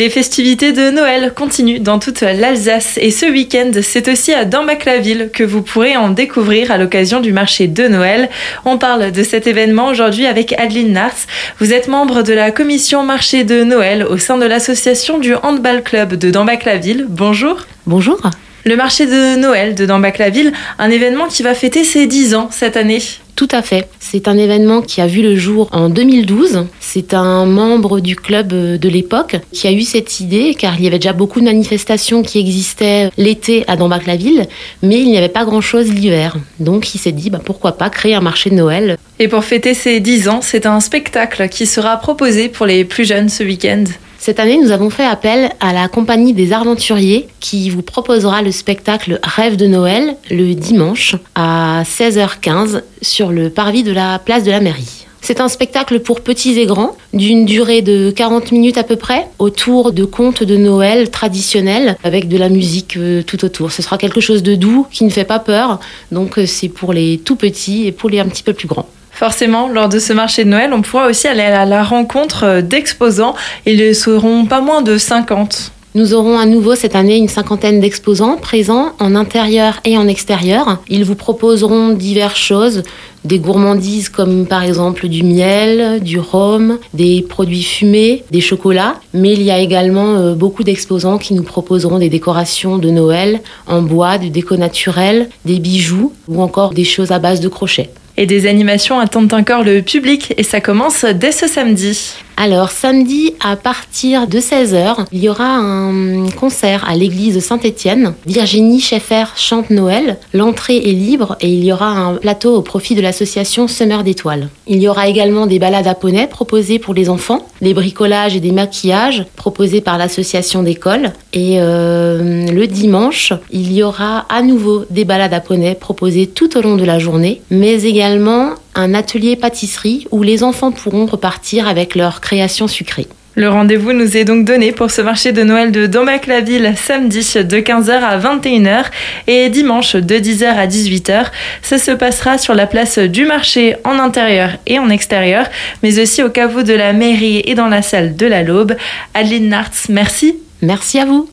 Les festivités de Noël continuent dans toute l'Alsace et ce week-end, c'est aussi à Dambac-la-Ville que vous pourrez en découvrir à l'occasion du marché de Noël. On parle de cet événement aujourd'hui avec Adeline Nars. Vous êtes membre de la commission marché de Noël au sein de l'association du Handball Club de Dambac-la-Ville. Bonjour. Bonjour. Le marché de Noël de Dambac-la-Ville, un événement qui va fêter ses 10 ans cette année. Tout à fait. C'est un événement qui a vu le jour en 2012. C'est un membre du club de l'époque qui a eu cette idée, car il y avait déjà beaucoup de manifestations qui existaient l'été à Dambac-la-Ville, mais il n'y avait pas grand-chose l'hiver. Donc il s'est dit, bah, pourquoi pas créer un marché de Noël. Et pour fêter ses 10 ans, c'est un spectacle qui sera proposé pour les plus jeunes ce week-end. Cette année, nous avons fait appel à la compagnie des Aventuriers qui vous proposera le spectacle Rêve de Noël le dimanche à 16h15 sur le parvis de la place de la mairie. C'est un spectacle pour petits et grands, d'une durée de 40 minutes à peu près, autour de contes de Noël traditionnels, avec de la musique euh, tout autour. Ce sera quelque chose de doux, qui ne fait pas peur, donc euh, c'est pour les tout petits et pour les un petit peu plus grands. Forcément, lors de ce marché de Noël, on pourra aussi aller à la rencontre euh, d'exposants. Ils seront pas moins de 50. Nous aurons à nouveau cette année une cinquantaine d'exposants présents en intérieur et en extérieur. Ils vous proposeront diverses choses, des gourmandises comme par exemple du miel, du rhum, des produits fumés, des chocolats, mais il y a également euh, beaucoup d'exposants qui nous proposeront des décorations de Noël en bois, du déco naturel, des bijoux ou encore des choses à base de crochets. Et des animations attendent encore le public et ça commence dès ce samedi. Alors samedi à partir de 16h, il y aura un concert à l'église Saint-Étienne. Virginie Schaeffer chante Noël. L'entrée est libre et il y aura un plateau au profit de l'association Semeur d'étoiles. Il y aura également des balades à poney proposées pour les enfants, des bricolages et des maquillages proposés par l'association d'école. Et euh, le dimanche, il y aura à nouveau des balades à poney proposées tout au long de la journée, mais également un atelier pâtisserie où les enfants pourront repartir avec leur création sucrée. Le rendez-vous nous est donc donné pour ce marché de Noël de Dombac-la-Ville samedi de 15h à 21h et dimanche de 10h à 18h. Ça se passera sur la place du marché en intérieur et en extérieur, mais aussi au caveau de la mairie et dans la salle de la Laube. Adeline Nartz, merci. Merci à vous.